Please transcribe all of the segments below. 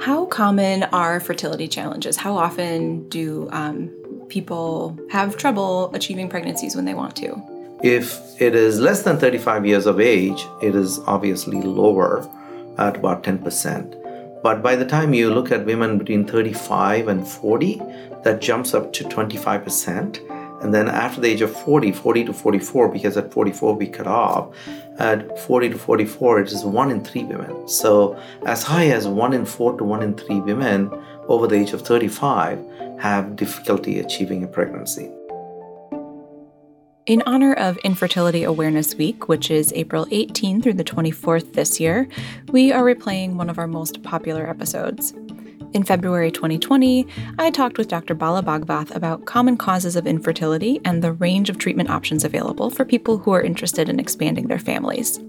How common are fertility challenges? How often do um, people have trouble achieving pregnancies when they want to? If it is less than 35 years of age, it is obviously lower at about 10%. But by the time you look at women between 35 and 40, that jumps up to 25%. And then after the age of 40, 40 to 44, because at 44 we cut off, at 40 to 44, it is one in three women. So as high as one in four to one in three women over the age of 35 have difficulty achieving a pregnancy. In honor of Infertility Awareness Week, which is April 18 through the 24th this year, we are replaying one of our most popular episodes. In February 2020, I talked with Dr. Bala Bhagavath about common causes of infertility and the range of treatment options available for people who are interested in expanding their families.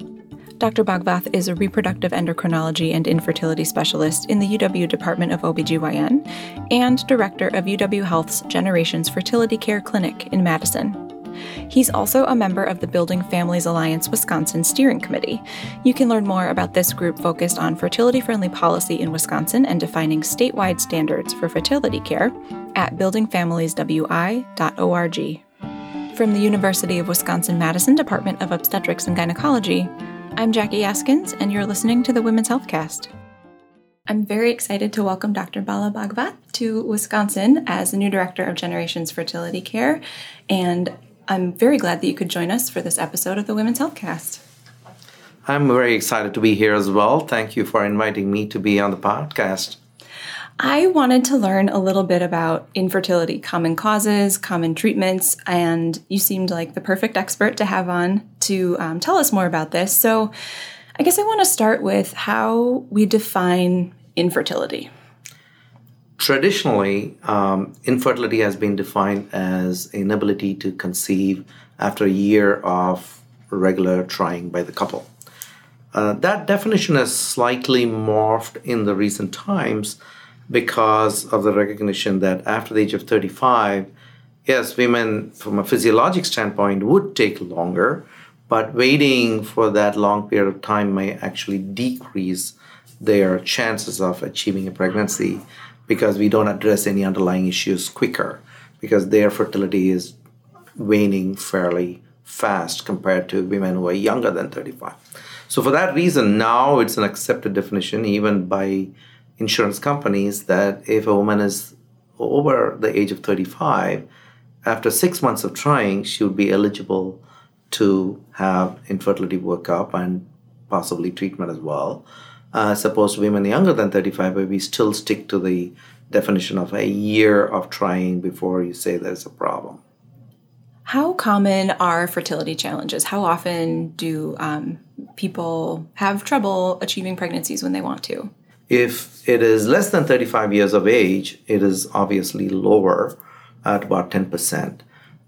Dr. Bhagavath is a reproductive endocrinology and infertility specialist in the UW Department of OBGYN and director of UW Health's Generations Fertility Care Clinic in Madison. He's also a member of the Building Families Alliance Wisconsin Steering Committee. You can learn more about this group focused on fertility friendly policy in Wisconsin and defining statewide standards for fertility care at buildingfamilieswi.org. From the University of Wisconsin Madison Department of Obstetrics and Gynecology, I'm Jackie Askins, and you're listening to the Women's Healthcast. I'm very excited to welcome Dr. Bala Bhagavath to Wisconsin as the new director of Generations Fertility Care. And I'm very glad that you could join us for this episode of the Women's Healthcast. I'm very excited to be here as well. Thank you for inviting me to be on the podcast. I wanted to learn a little bit about infertility, common causes, common treatments, and you seemed like the perfect expert to have on to um, tell us more about this. So, I guess I want to start with how we define infertility. Traditionally, um, infertility has been defined as inability to conceive after a year of regular trying by the couple. Uh, that definition has slightly morphed in the recent times because of the recognition that after the age of 35, yes, women from a physiologic standpoint would take longer, but waiting for that long period of time may actually decrease their chances of achieving a pregnancy because we don't address any underlying issues quicker because their fertility is waning fairly fast compared to women who are younger than 35. So, for that reason, now it's an accepted definition, even by insurance companies, that if a woman is over the age of 35, after six months of trying, she would be eligible to have infertility workup and possibly treatment as well uh, suppose women younger than 35, but we still stick to the definition of a year of trying before you say there's a problem. How common are fertility challenges? How often do um, people have trouble achieving pregnancies when they want to? If it is less than 35 years of age, it is obviously lower at about 10%.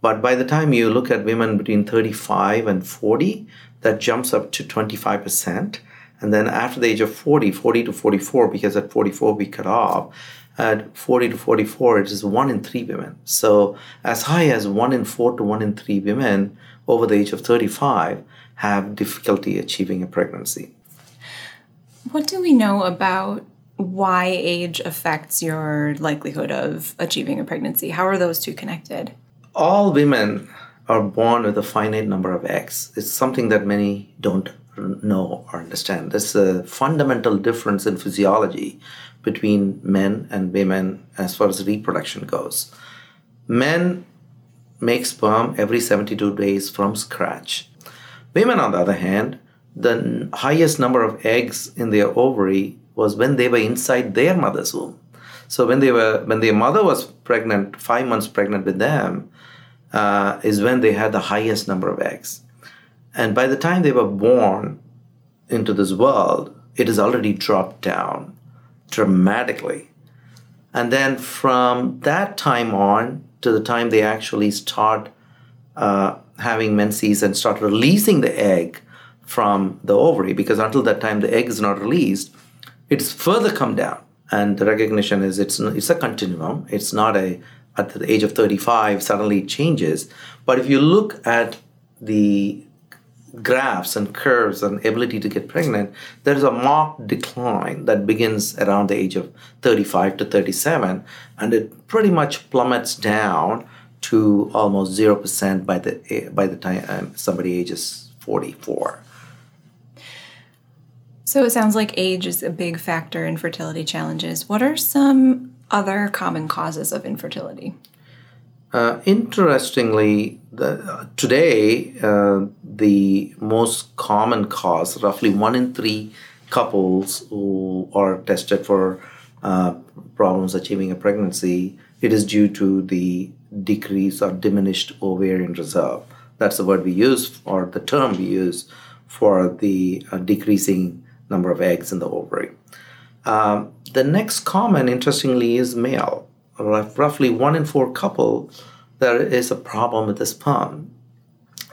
But by the time you look at women between 35 and 40, that jumps up to 25%. And then after the age of 40, 40 to 44, because at 44 we cut off, at 40 to 44, it is one in three women. So as high as one in four to one in three women over the age of 35 have difficulty achieving a pregnancy. What do we know about why age affects your likelihood of achieving a pregnancy? How are those two connected? All women are born with a finite number of eggs. It's something that many don't know or understand. There's a fundamental difference in physiology between men and women as far as reproduction goes. Men make sperm every 72 days from scratch. Women, on the other hand, the highest number of eggs in their ovary was when they were inside their mother's womb. So when they were when their mother was pregnant, five months pregnant with them, uh, is when they had the highest number of eggs. And by the time they were born into this world, it has already dropped down dramatically. And then from that time on to the time they actually start uh, having menses and start releasing the egg from the ovary, because until that time the egg is not released, it's further come down. And the recognition is it's it's a continuum. It's not a at the age of 35 suddenly it changes. But if you look at the graphs and curves and ability to get pregnant, there's a marked decline that begins around the age of 35 to 37, and it pretty much plummets down to almost 0% by the by the time um, somebody ages 44. So it sounds like age is a big factor in fertility challenges. What are some other common causes of infertility? Uh, interestingly, the, today uh, the most common cause, roughly one in three couples who are tested for uh, problems achieving a pregnancy, it is due to the decrease or diminished ovarian reserve. That's the word we use, or the term we use for the uh, decreasing number of eggs in the ovary. Um, the next common, interestingly, is male. Roughly one in four couple, there is a problem with the sperm,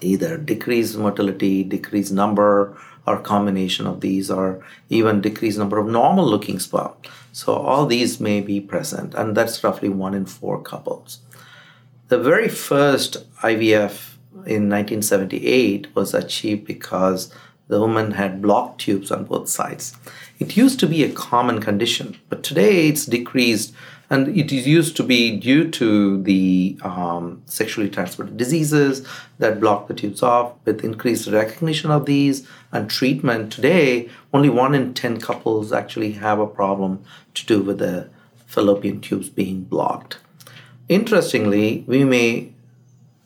either decreased motility, decreased number, or combination of these, or even decreased number of normal-looking sperm. So all these may be present, and that's roughly one in four couples. The very first IVF in 1978 was achieved because the woman had blocked tubes on both sides. It used to be a common condition, but today it's decreased, and it used to be due to the um, sexually transmitted diseases that block the tubes off. With increased recognition of these and treatment today, only one in 10 couples actually have a problem to do with the fallopian tubes being blocked. Interestingly, we may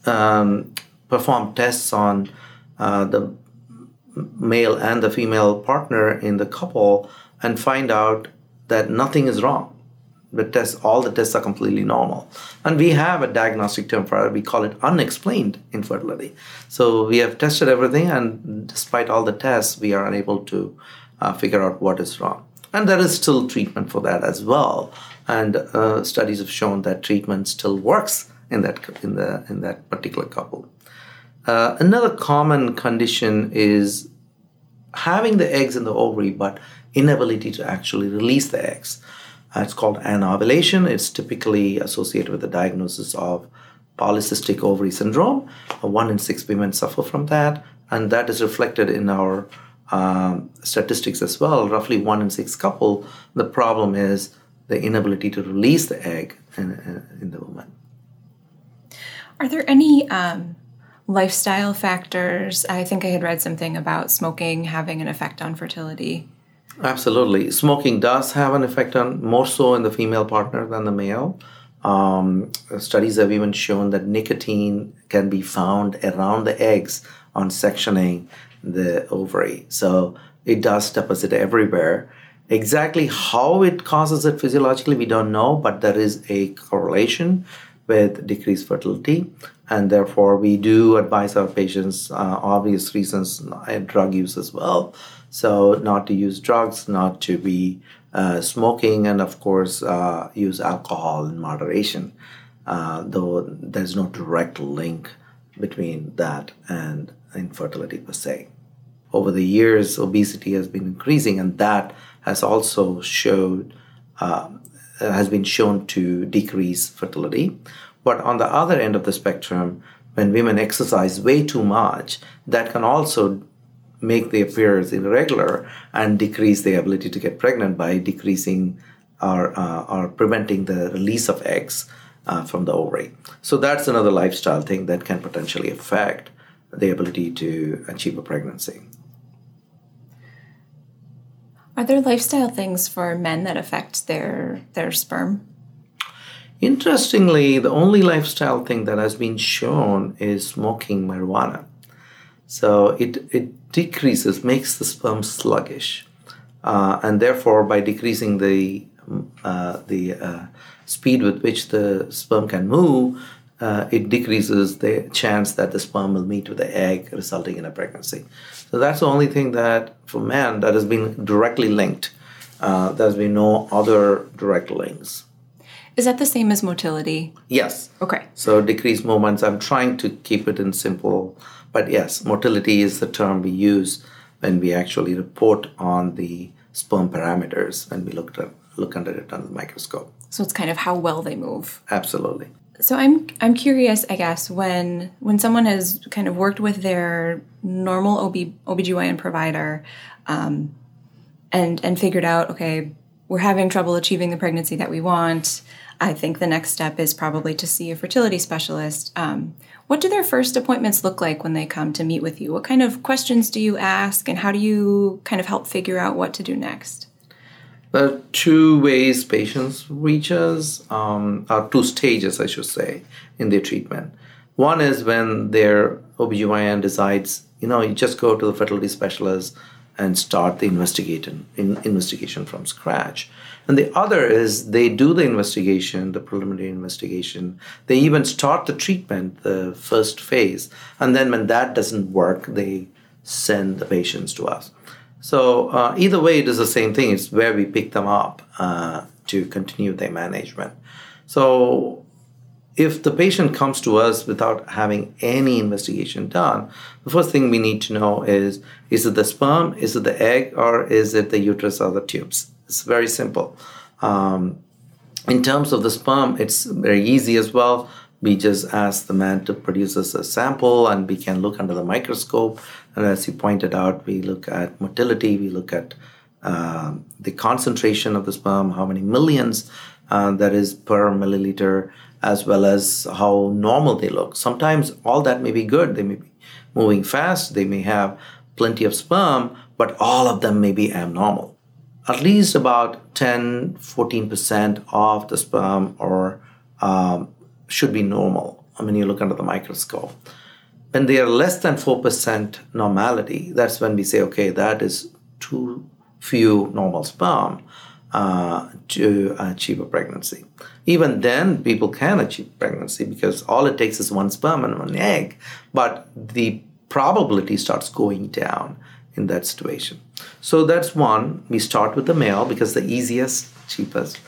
um, perform tests on uh, the male and the female partner in the couple and find out that nothing is wrong. The tests, all the tests are completely normal. And we have a diagnostic term for it. We call it unexplained infertility. So we have tested everything, and despite all the tests, we are unable to uh, figure out what is wrong. And there is still treatment for that as well. And uh, studies have shown that treatment still works in that in the in that particular couple. Uh, another common condition is having the eggs in the ovary, but inability to actually release the eggs. Uh, it's called anovulation. It's typically associated with the diagnosis of polycystic ovary syndrome. Uh, one in six women suffer from that, and that is reflected in our um, statistics as well. Roughly one in six couple. The problem is the inability to release the egg in, in the woman. Are there any um, lifestyle factors? I think I had read something about smoking having an effect on fertility. Absolutely. Smoking does have an effect on more so in the female partner than the male. Um, studies have even shown that nicotine can be found around the eggs on sectioning the ovary. So it does deposit everywhere. Exactly how it causes it physiologically, we don't know, but there is a correlation with decreased fertility. And therefore, we do advise our patients, uh, obvious reasons, drug use as well. So, not to use drugs, not to be uh, smoking, and of course, uh, use alcohol in moderation, uh, though there's no direct link between that and infertility per se. Over the years, obesity has been increasing, and that has also showed um, has been shown to decrease fertility. But on the other end of the spectrum, when women exercise way too much, that can also make the appearance irregular and decrease the ability to get pregnant by decreasing or, uh, or preventing the release of eggs uh, from the ovary. So that's another lifestyle thing that can potentially affect the ability to achieve a pregnancy. Are there lifestyle things for men that affect their their sperm? Interestingly, the only lifestyle thing that has been shown is smoking marijuana. So it, it decreases, makes the sperm sluggish. Uh, and therefore, by decreasing the, uh, the uh, speed with which the sperm can move, uh, it decreases the chance that the sperm will meet with the egg, resulting in a pregnancy. So that's the only thing that, for men, that has been directly linked. Uh, there's been no other direct links. Is that the same as motility? Yes. Okay. So decreased moments. I'm trying to keep it in simple, but yes, motility is the term we use when we actually report on the sperm parameters when we look at look under it under the microscope. So it's kind of how well they move. Absolutely. So I'm I'm curious, I guess, when when someone has kind of worked with their normal OB OBGYN provider um, and and figured out, okay, we're having trouble achieving the pregnancy that we want. I think the next step is probably to see a fertility specialist. Um, what do their first appointments look like when they come to meet with you? What kind of questions do you ask, and how do you kind of help figure out what to do next? There are two ways patients reach us, um, two stages, I should say, in their treatment. One is when their OBGYN decides, you know, you just go to the fertility specialist and start the investigation, in, investigation from scratch. And the other is they do the investigation, the preliminary investigation. They even start the treatment, the first phase. And then when that doesn't work, they send the patients to us. So uh, either way, it is the same thing. It's where we pick them up uh, to continue their management. So if the patient comes to us without having any investigation done, the first thing we need to know is is it the sperm, is it the egg, or is it the uterus or the tubes? It's very simple. Um, in terms of the sperm, it's very easy as well we just ask the man to produce us a sample and we can look under the microscope. And as you pointed out, we look at motility, we look at uh, the concentration of the sperm, how many millions uh, that is per milliliter, as well as how normal they look. Sometimes all that may be good. They may be moving fast, they may have plenty of sperm, but all of them may be abnormal. At least about 10 14% of the sperm or um, should be normal I mean, you look under the microscope. When they are less than 4% normality, that's when we say, okay, that is too few normal sperm uh, to achieve a pregnancy. Even then, people can achieve pregnancy because all it takes is one sperm and one egg, but the probability starts going down in that situation. So that's one. We start with the male because the easiest, cheapest.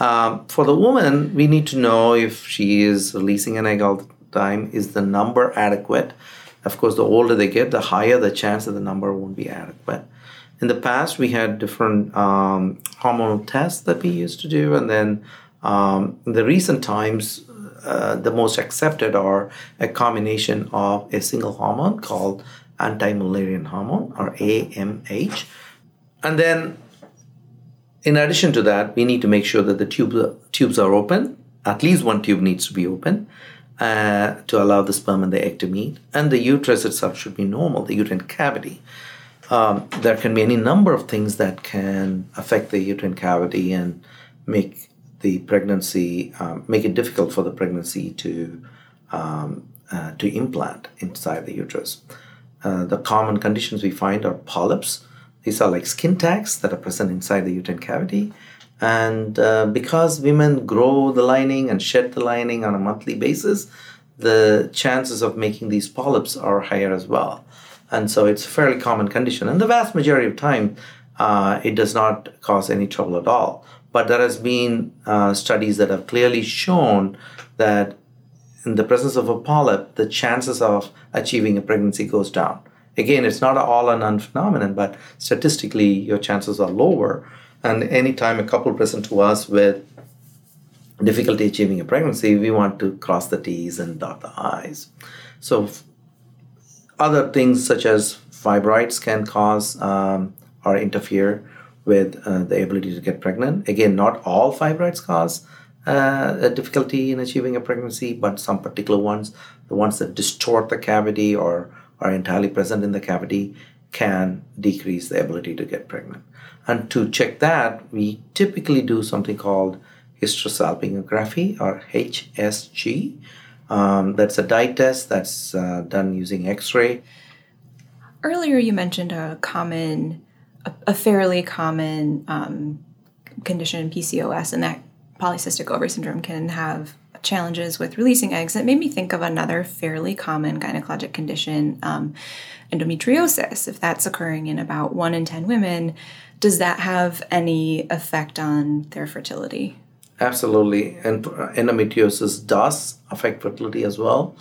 Um, for the woman, we need to know if she is releasing an egg all the time. Is the number adequate? Of course, the older they get, the higher the chance that the number won't be adequate. In the past, we had different um, hormonal tests that we used to do, and then um, in the recent times, uh, the most accepted are a combination of a single hormone called anti-Mullerian hormone or AMH, and then in addition to that, we need to make sure that the tube, tubes are open. At least one tube needs to be open uh, to allow the sperm and the egg to meet. And the uterus itself should be normal, the uterine cavity. Um, there can be any number of things that can affect the uterine cavity and make the pregnancy, um, make it difficult for the pregnancy to, um, uh, to implant inside the uterus. Uh, the common conditions we find are polyps, these are like skin tags that are present inside the uterine cavity. And uh, because women grow the lining and shed the lining on a monthly basis, the chances of making these polyps are higher as well. And so it's a fairly common condition. And the vast majority of time, uh, it does not cause any trouble at all. But there has been uh, studies that have clearly shown that in the presence of a polyp, the chances of achieving a pregnancy goes down. Again, it's not all or none phenomenon, but statistically, your chances are lower. And anytime a couple present to us with difficulty achieving a pregnancy, we want to cross the T's and dot the I's. So, other things such as fibroids can cause um, or interfere with uh, the ability to get pregnant. Again, not all fibroids cause uh, a difficulty in achieving a pregnancy, but some particular ones, the ones that distort the cavity or are entirely present in the cavity can decrease the ability to get pregnant. And to check that, we typically do something called hysterosalpingography or HSG. Um, that's a dye test that's uh, done using X ray. Earlier, you mentioned a common, a, a fairly common um, condition PCOS, and that polycystic ovary syndrome can have challenges with releasing eggs, it made me think of another fairly common gynecologic condition, um, endometriosis. If that's occurring in about one in 10 women, does that have any effect on their fertility? Absolutely. And endometriosis does affect fertility as well.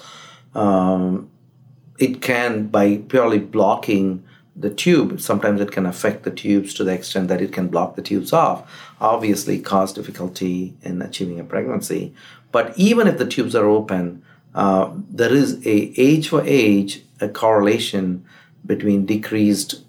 Um, it can, by purely blocking the tube, sometimes it can affect the tubes to the extent that it can block the tubes off, obviously cause difficulty in achieving a pregnancy. But even if the tubes are open, uh, there is a age for age a correlation between decreased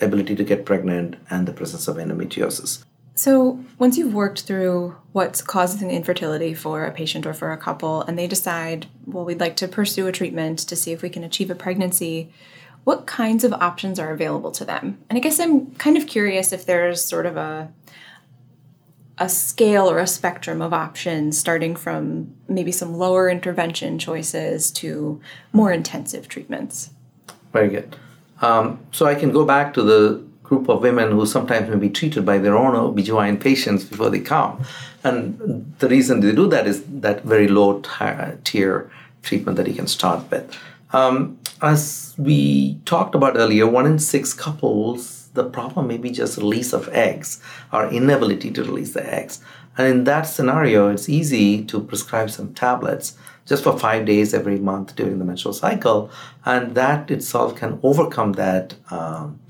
ability to get pregnant and the presence of endometriosis. So, once you've worked through what's causing infertility for a patient or for a couple, and they decide, well, we'd like to pursue a treatment to see if we can achieve a pregnancy, what kinds of options are available to them? And I guess I'm kind of curious if there's sort of a a scale or a spectrum of options starting from maybe some lower intervention choices to more intensive treatments. Very good. Um, so I can go back to the group of women who sometimes may be treated by their own OBGYN patients before they come. And the reason they do that is that very low t- tier treatment that you can start with. Um, as we talked about earlier, one in six couples, the problem may be just release of eggs or inability to release the eggs. And in that scenario, it's easy to prescribe some tablets just for five days every month during the menstrual cycle. And that itself can overcome that um,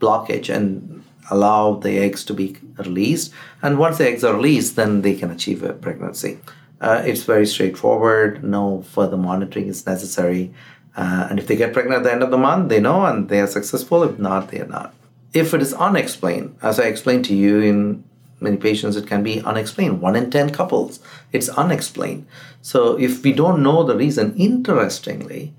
blockage and allow the eggs to be released. And once the eggs are released, then they can achieve a pregnancy. Uh, it's very straightforward, no further monitoring is necessary. Uh, and if they get pregnant at the end of the month, they know and they are successful. If not, they are not. If it is unexplained, as I explained to you in many patients, it can be unexplained. One in 10 couples, it's unexplained. So if we don't know the reason, interestingly,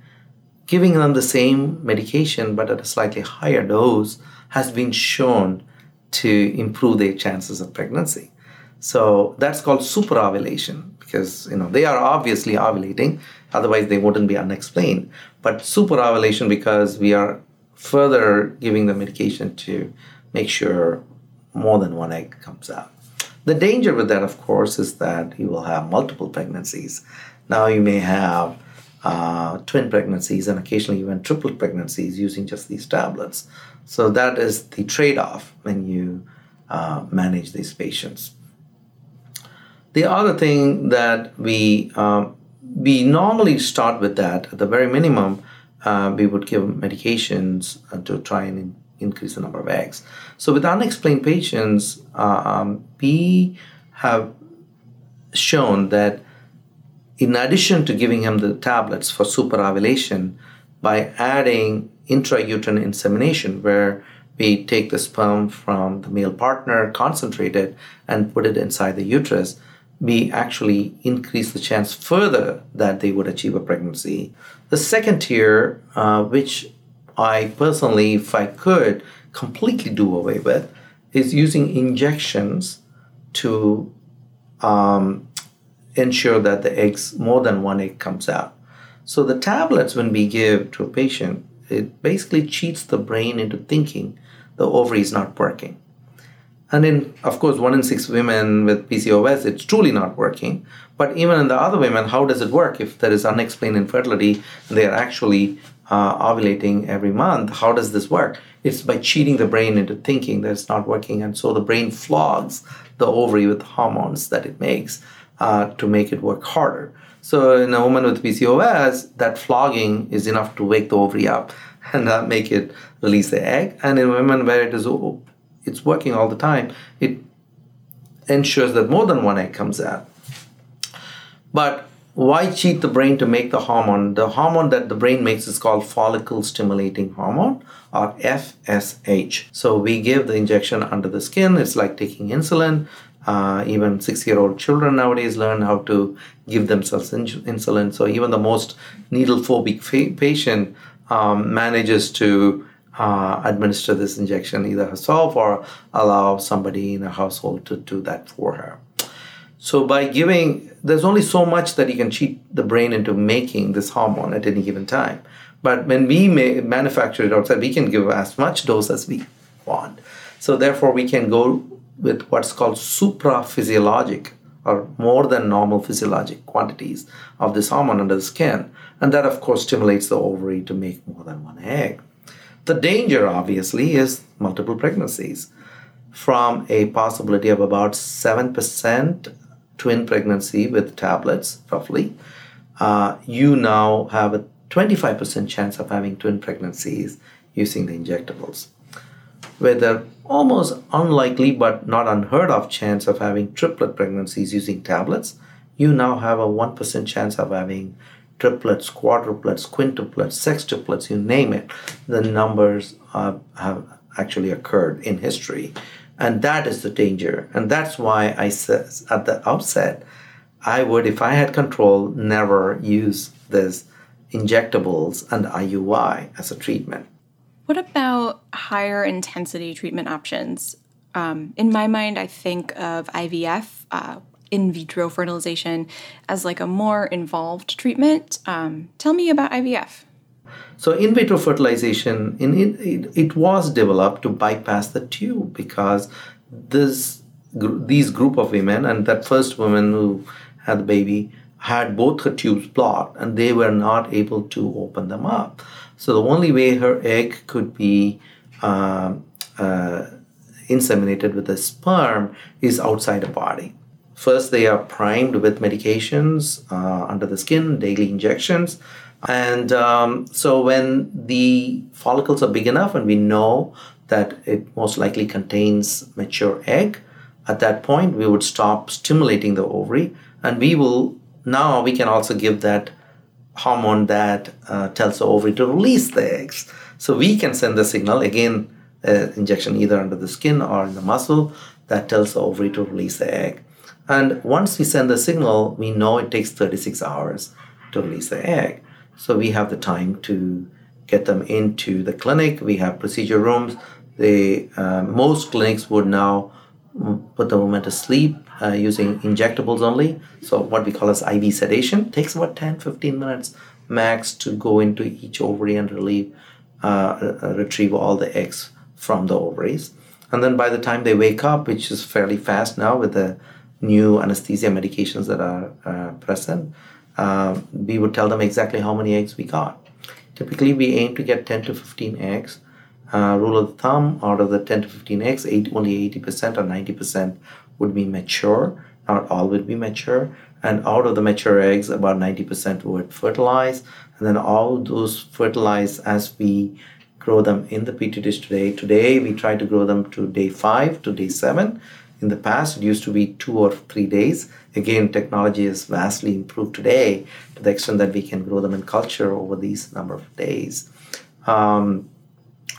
giving them the same medication but at a slightly higher dose has been shown to improve their chances of pregnancy. So that's called superovulation because you know they are obviously ovulating, otherwise they wouldn't be unexplained. But super ovulation because we are further giving the medication to make sure more than one egg comes out. The danger with that, of course, is that you will have multiple pregnancies. Now you may have uh, twin pregnancies and occasionally even triplet pregnancies using just these tablets. So that is the trade off when you uh, manage these patients. The other thing that we um, we normally start with that at the very minimum, uh, we would give medications uh, to try and in- increase the number of eggs. So with unexplained patients, uh, um, we have shown that in addition to giving him the tablets for superovulation, by adding intrauterine insemination, where we take the sperm from the male partner, concentrate it, and put it inside the uterus, we actually increase the chance further that they would achieve a pregnancy. The second tier, uh, which I personally, if I could, completely do away with, is using injections to um, ensure that the eggs, more than one egg, comes out. So the tablets, when we give to a patient, it basically cheats the brain into thinking the ovary is not working. And in, of course, one in six women with PCOS, it's truly not working. But even in the other women, how does it work if there is unexplained infertility and they are actually uh, ovulating every month? How does this work? It's by cheating the brain into thinking that it's not working. And so the brain flogs the ovary with hormones that it makes uh, to make it work harder. So in a woman with PCOS, that flogging is enough to wake the ovary up and uh, make it release the egg. And in women where it is it's working all the time, it ensures that more than one egg comes out. But why cheat the brain to make the hormone? The hormone that the brain makes is called follicle stimulating hormone or FSH. So we give the injection under the skin. It's like taking insulin. Uh, even six year old children nowadays learn how to give themselves in- insulin. So even the most needle phobic fa- patient um, manages to uh, administer this injection either herself or allow somebody in her household to do that for her. So by giving, there's only so much that you can cheat the brain into making this hormone at any given time. But when we manufacture it outside, we can give as much dose as we want. So therefore, we can go with what's called supraphysiologic or more than normal physiologic quantities of this hormone under the skin. And that, of course, stimulates the ovary to make more than one egg. The danger, obviously, is multiple pregnancies. From a possibility of about 7% twin pregnancy with tablets, roughly, uh, you now have a 25% chance of having twin pregnancies using the injectables. With an almost unlikely but not unheard of chance of having triplet pregnancies using tablets, you now have a 1% chance of having triplets, quadruplets, quintuplets, sextuplets, you name it. The numbers uh, have actually occurred in history. And that is the danger. And that's why I said at the outset, I would, if I had control, never use this injectables and IUI as a treatment. What about higher intensity treatment options? Um, in my mind, I think of IVF, uh, in vitro fertilization, as like a more involved treatment. Um, tell me about IVF. So, in vitro fertilization, in it, it, it was developed to bypass the tube because this these group of women and that first woman who had the baby had both her tubes blocked and they were not able to open them up. So the only way her egg could be uh, uh, inseminated with a sperm is outside the body. First, they are primed with medications uh, under the skin, daily injections. And um, so, when the follicles are big enough and we know that it most likely contains mature egg, at that point we would stop stimulating the ovary and we will now we can also give that hormone that uh, tells the ovary to release the eggs. So we can send the signal again, uh, injection either under the skin or in the muscle that tells the ovary to release the egg. And once we send the signal, we know it takes 36 hours to release the egg. So we have the time to get them into the clinic. We have procedure rooms. The uh, most clinics would now put the woman to sleep uh, using injectables only. So what we call as IV sedation takes about 10, 15 minutes max to go into each ovary and relieve, uh, uh, retrieve all the eggs from the ovaries. And then by the time they wake up, which is fairly fast now with the new anesthesia medications that are uh, present, uh, we would tell them exactly how many eggs we got. Typically, we aim to get 10 to 15 eggs uh, rule of thumb out of the 10 to 15 eggs, only 80% or 90% would be mature. Not all would be mature. And out of the mature eggs, about 90% would fertilize. And then all those fertilize as we grow them in the petri dish today. Today, we try to grow them to day five to day seven. In the past, it used to be two or three days. Again, technology has vastly improved today to the extent that we can grow them in culture over these number of days. Um,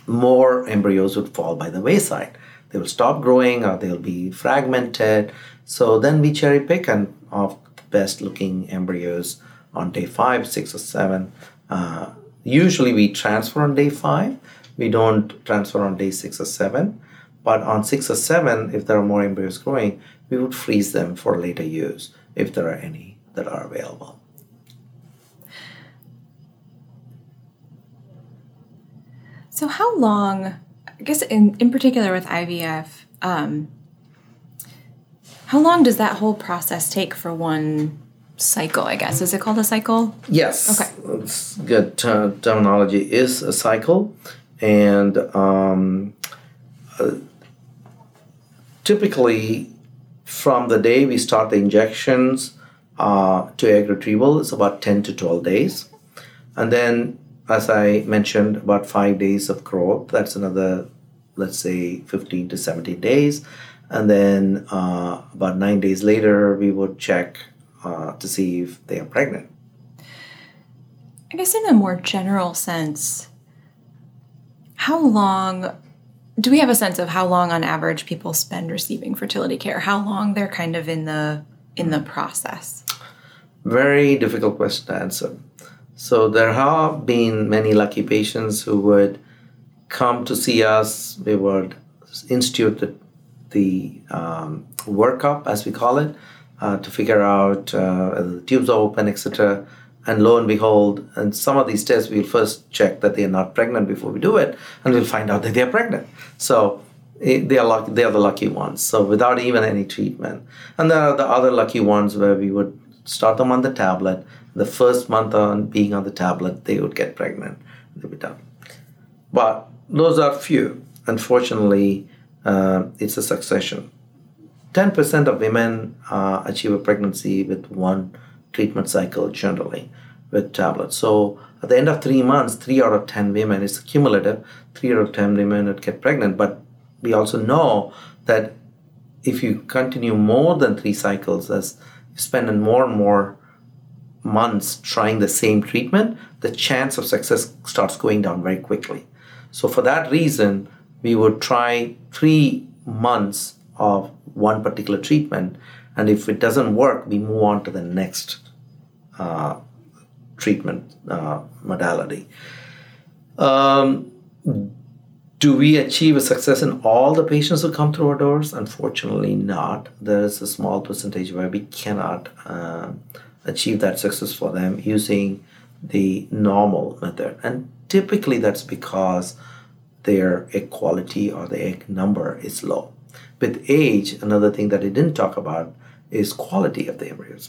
more embryos would fall by the wayside. They will stop growing or they'll be fragmented. So then we cherry pick and of the best looking embryos on day five, six, or seven. Uh, usually we transfer on day five. We don't transfer on day six or seven. But on six or seven, if there are more embryos growing, we would freeze them for later use if there are any that are available. So, how long, I guess in, in particular with IVF, um, how long does that whole process take for one cycle, I guess? Is it called a cycle? Yes. Okay. It's good terminology is a cycle. And um, uh, typically, from the day we start the injections uh, to egg retrieval, it's about 10 to 12 days. And then as I mentioned, about five days of growth. That's another, let's say, 15 to 17 days. And then uh, about nine days later, we would check uh, to see if they are pregnant. I guess, in a more general sense, how long do we have a sense of how long on average people spend receiving fertility care how long they're kind of in the in the process very difficult question to answer so there have been many lucky patients who would come to see us. We would institute the, the um, workup, as we call it, uh, to figure out uh, whether the tubes are open, etc. And lo and behold, and some of these tests we'll first check that they are not pregnant before we do it, and we'll find out that they are pregnant. So eh, they are lucky, they are the lucky ones. So without even any treatment, and there are the other lucky ones where we would start them on the tablet the first month on being on the tablet, they would get pregnant. They would done. But those are few. Unfortunately, uh, it's a succession. 10% of women uh, achieve a pregnancy with one treatment cycle generally with tablets. So at the end of three months, three out of 10 women, it's cumulative, three out of 10 women would get pregnant. But we also know that if you continue more than three cycles, as spending more and more months trying the same treatment, the chance of success starts going down very quickly. So, for that reason, we would try three months of one particular treatment, and if it doesn't work, we move on to the next treatment modality. Um, do we achieve a success in all the patients who come through our doors? Unfortunately, not. There is a small percentage where we cannot uh, achieve that success for them using the normal method. And typically, that's because their egg quality or the egg number is low. With age, another thing that I didn't talk about is quality of the embryos.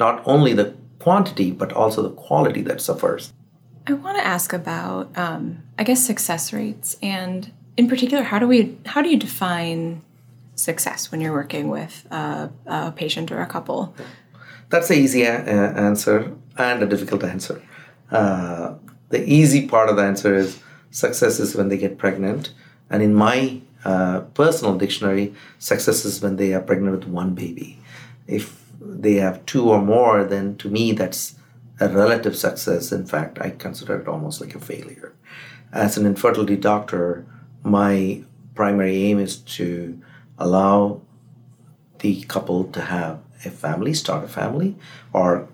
Not only the quantity, but also the quality that suffers. I want to ask about, um, I guess, success rates, and in particular, how do we, how do you define success when you're working with a, a patient or a couple? That's the easy a- answer and a difficult answer. Uh, the easy part of the answer is success is when they get pregnant, and in my uh, personal dictionary, success is when they are pregnant with one baby. If they have two or more, then to me that's a relative success. In fact, I consider it almost like a failure. As an infertility doctor, my primary aim is to allow the couple to have a family, start a family, or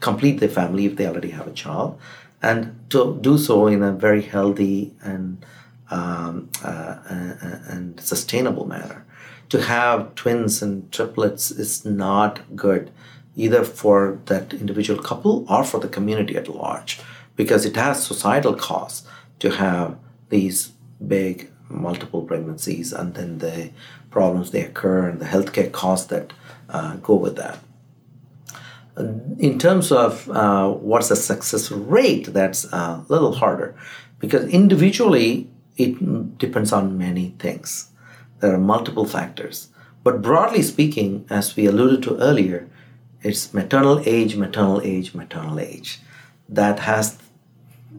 complete their family if they already have a child, and to do so in a very healthy and um, uh, uh, and sustainable manner. To have twins and triplets is not good either for that individual couple or for the community at large because it has societal costs to have these big multiple pregnancies and then the problems they occur and the healthcare costs that uh, go with that. In terms of uh, what's the success rate, that's a little harder because individually it depends on many things. There are multiple factors. But broadly speaking, as we alluded to earlier, it's maternal age, maternal age, maternal age. That has,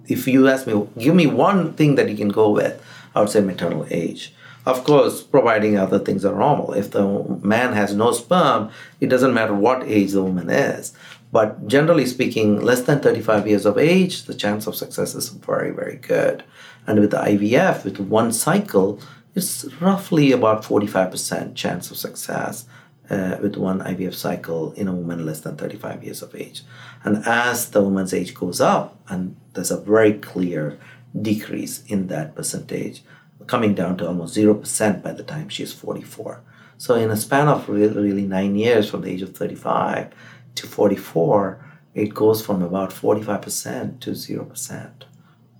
if you ask me, give me one thing that you can go with, I would say maternal age. Of course, providing other things are normal. If the man has no sperm, it doesn't matter what age the woman is. But generally speaking, less than 35 years of age, the chance of success is very, very good. And with the IVF, with one cycle, it's roughly about 45% chance of success uh, with one IVF cycle in a woman less than 35 years of age. And as the woman's age goes up, and there's a very clear decrease in that percentage, coming down to almost 0% by the time she's 44. So, in a span of really, nine years from the age of 35 to 44, it goes from about 45% to 0%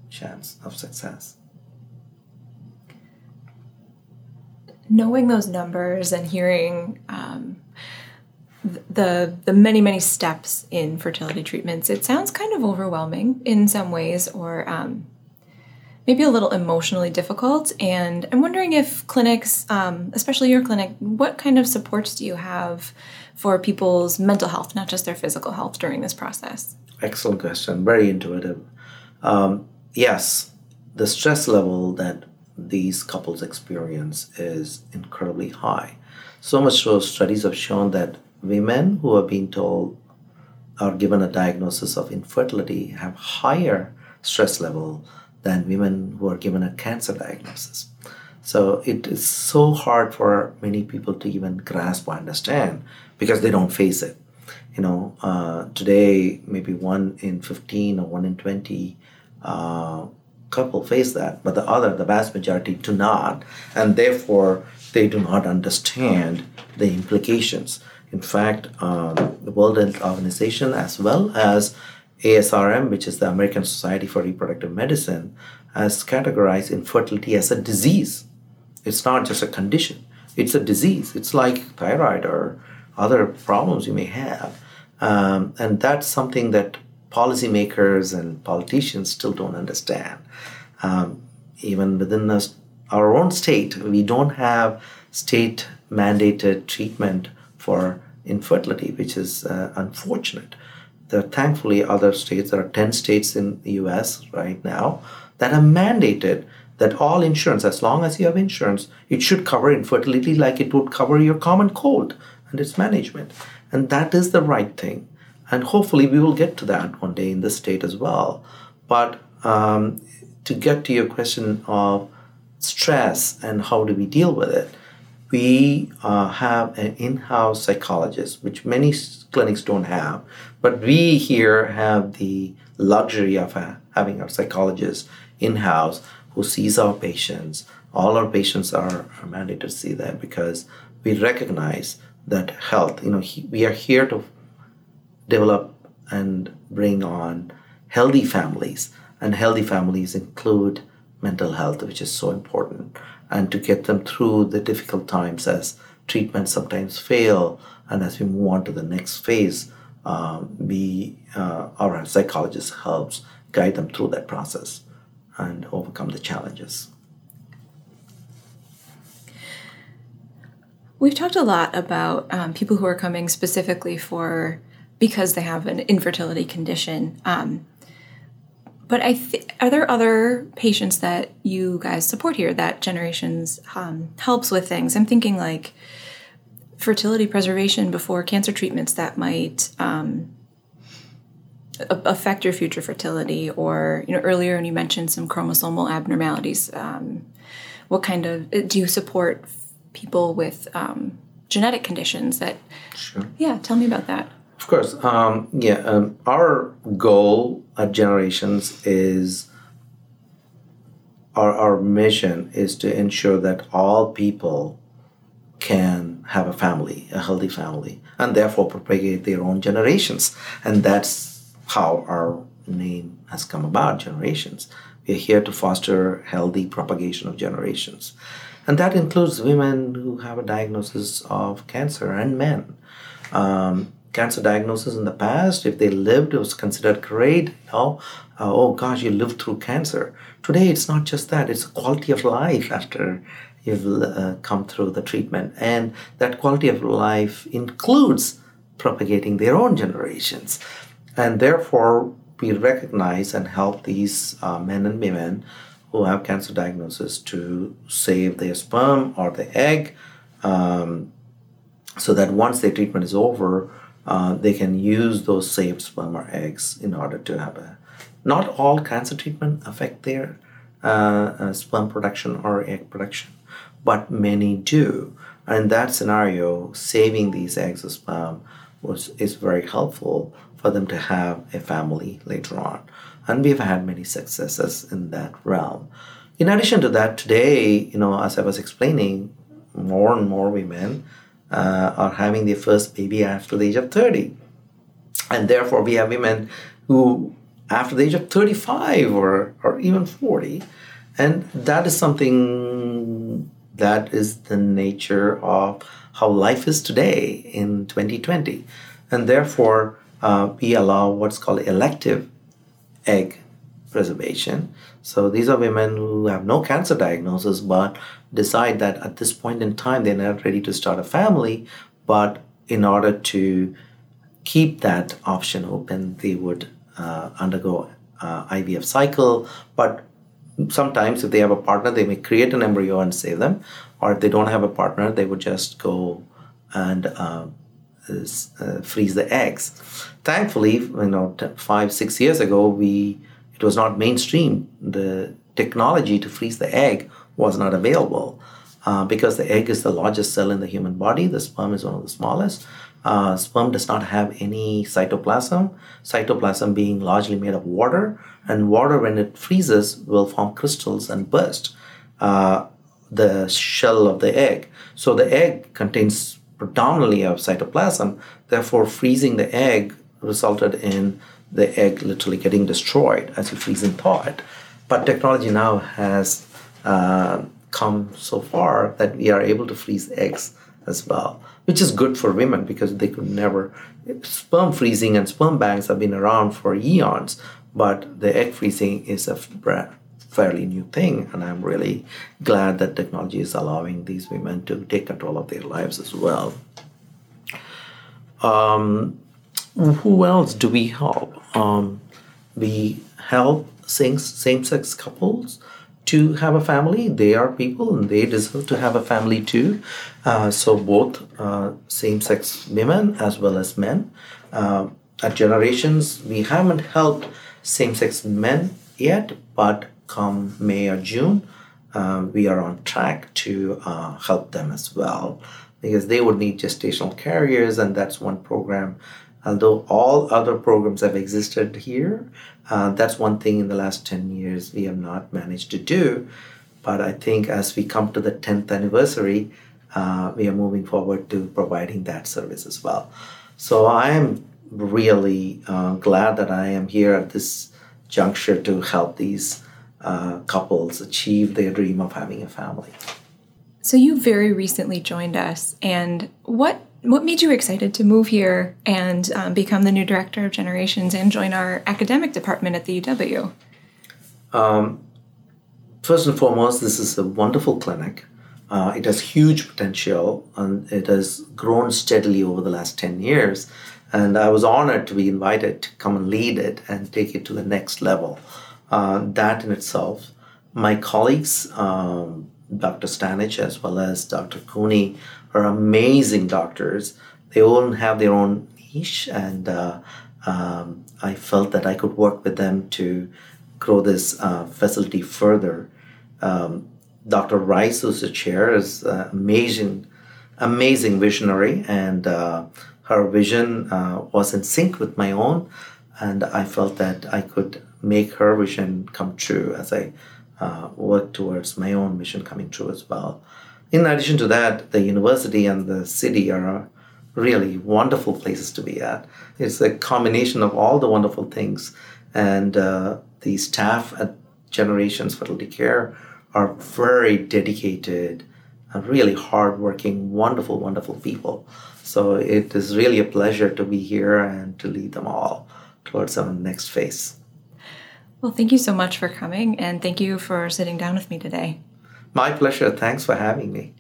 chance of success. Knowing those numbers and hearing um, the the many many steps in fertility treatments, it sounds kind of overwhelming in some ways, or um, maybe a little emotionally difficult. And I'm wondering if clinics, um, especially your clinic, what kind of supports do you have for people's mental health, not just their physical health, during this process? Excellent question. Very intuitive. Um, yes, the stress level that these couples experience is incredibly high. So much so, studies have shown that women who are being told are given a diagnosis of infertility have higher stress level than women who are given a cancer diagnosis. So it is so hard for many people to even grasp or understand because they don't face it. You know, uh, today maybe one in 15 or one in 20 uh, couple face that, but the other, the vast majority, do not, and therefore they do not understand the implications. In fact, um, the World Health Organization, as well as ASRM, which is the American Society for Reproductive Medicine, has categorized infertility as a disease. It's not just a condition, it's a disease. It's like thyroid or other problems you may have. Um, and that's something that policymakers and politicians still don't understand. Um, even within us, our own state, we don't have state mandated treatment for infertility, which is uh, unfortunate. There are thankfully other states, there are 10 states in the US right now that have mandated that all insurance, as long as you have insurance, it should cover infertility like it would cover your common cold. and its management. And that is the right thing. And hopefully, we will get to that one day in this state as well. But um, to get to your question of stress and how do we deal with it, we uh, have an in-house psychologist, which many clinics don't have, but we here have the luxury of uh, having our psychologist in-house who sees our patients. All our patients are, are mandated to see that because we recognize that health. You know, he, we are here to develop and bring on healthy families, and healthy families include mental health, which is so important, and to get them through the difficult times as treatments sometimes fail, and as we move on to the next phase, um, we uh, our psychologist helps guide them through that process and overcome the challenges. We've talked a lot about um, people who are coming specifically for because they have an infertility condition. Um, but I th- are there other patients that you guys support here that Generations um, helps with things? I'm thinking like fertility preservation before cancer treatments that might um, affect your future fertility, or you know earlier when you mentioned some chromosomal abnormalities. Um, what kind of do you support people with um, genetic conditions that? Sure. Yeah, tell me about that. Of course. Um, yeah, um, our goal at Generations is our, our mission is to ensure that all people can have a family, a healthy family, and therefore propagate their own generations. And that's how our name has come about, Generations. We are here to foster healthy propagation of generations. And that includes women who have a diagnosis of cancer and men. Um, cancer diagnosis in the past, if they lived, it was considered great. Know, uh, oh gosh, you lived through cancer. Today, it's not just that; it's quality of life after you've uh, come through the treatment, and that quality of life includes propagating their own generations, and therefore we recognize and help these uh, men and women who have cancer diagnosis to save their sperm or the egg. Um, so that once their treatment is over, uh, they can use those saved sperm or eggs in order to have a. Not all cancer treatment affect their uh, uh, sperm production or egg production, but many do. And in that scenario, saving these eggs or sperm was is very helpful for them to have a family later on. And we've had many successes in that realm. In addition to that, today, you know, as I was explaining, more and more women uh, are having their first baby after the age of 30. And therefore, we have women who, after the age of 35 or, or even 40, and that is something that is the nature of how life is today in 2020. And therefore, uh, we allow what's called elective egg preservation. So these are women who have no cancer diagnosis but decide that at this point in time they're not ready to start a family, but in order to keep that option open, they would uh, undergo uh, IVF cycle. But sometimes, if they have a partner, they may create an embryo and save them, or if they don't have a partner, they would just go and uh, uh, freeze the eggs. Thankfully, you know, five six years ago, we it was not mainstream. The technology to freeze the egg was not available uh, because the egg is the largest cell in the human body. The sperm is one of the smallest. Uh, sperm does not have any cytoplasm. Cytoplasm being largely made of water, and water when it freezes will form crystals and burst uh, the shell of the egg. So the egg contains predominantly of cytoplasm. Therefore, freezing the egg resulted in the egg literally getting destroyed as you freeze and thaw it. But technology now has uh, come so far that we are able to freeze eggs as well, which is good for women because they could never. Sperm freezing and sperm banks have been around for eons, but the egg freezing is a fairly new thing, and I'm really glad that technology is allowing these women to take control of their lives as well. Um, who else do we help? Um, we help same same-sex couples to have a family. They are people and they deserve to have a family too. Uh, so, both uh, same sex women as well as men. Uh, at Generations, we haven't helped same sex men yet, but come May or June, uh, we are on track to uh, help them as well because they would need gestational carriers, and that's one program. Although all other programs have existed here, uh, that's one thing in the last 10 years we have not managed to do. But I think as we come to the 10th anniversary, uh, we are moving forward to providing that service as well. So I am really uh, glad that I am here at this juncture to help these uh, couples achieve their dream of having a family. So you very recently joined us, and what what made you excited to move here and um, become the new director of generations and join our academic department at the UW? Um, first and foremost, this is a wonderful clinic. Uh, it has huge potential and it has grown steadily over the last 10 years. And I was honored to be invited to come and lead it and take it to the next level. Uh, that in itself, my colleagues, um, Dr. Stanic as well as Dr. Cooney are amazing doctors. They all have their own niche, and uh, um, I felt that I could work with them to grow this uh, facility further. Um, Dr. Rice, who's the chair, is uh, amazing, amazing visionary, and uh, her vision uh, was in sync with my own, and I felt that I could make her vision come true as I uh, work towards my own mission coming true as well. In addition to that, the university and the city are really wonderful places to be at. It's a combination of all the wonderful things, and uh, the staff at Generations Fertility Care are very dedicated, really hardworking, wonderful, wonderful people. So it is really a pleasure to be here and to lead them all towards our next phase. Well, thank you so much for coming and thank you for sitting down with me today. My pleasure. Thanks for having me.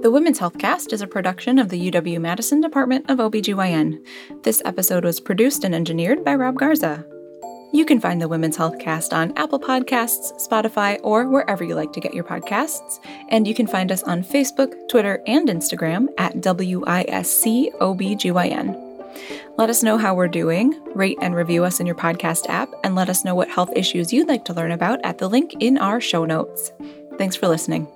The Women's Health Cast is a production of the UW Madison Department of OBGYN. This episode was produced and engineered by Rob Garza. You can find the Women's Health Cast on Apple Podcasts, Spotify, or wherever you like to get your podcasts. And you can find us on Facebook, Twitter, and Instagram at WISCOBGYN. Let us know how we're doing, rate and review us in your podcast app, and let us know what health issues you'd like to learn about at the link in our show notes. Thanks for listening.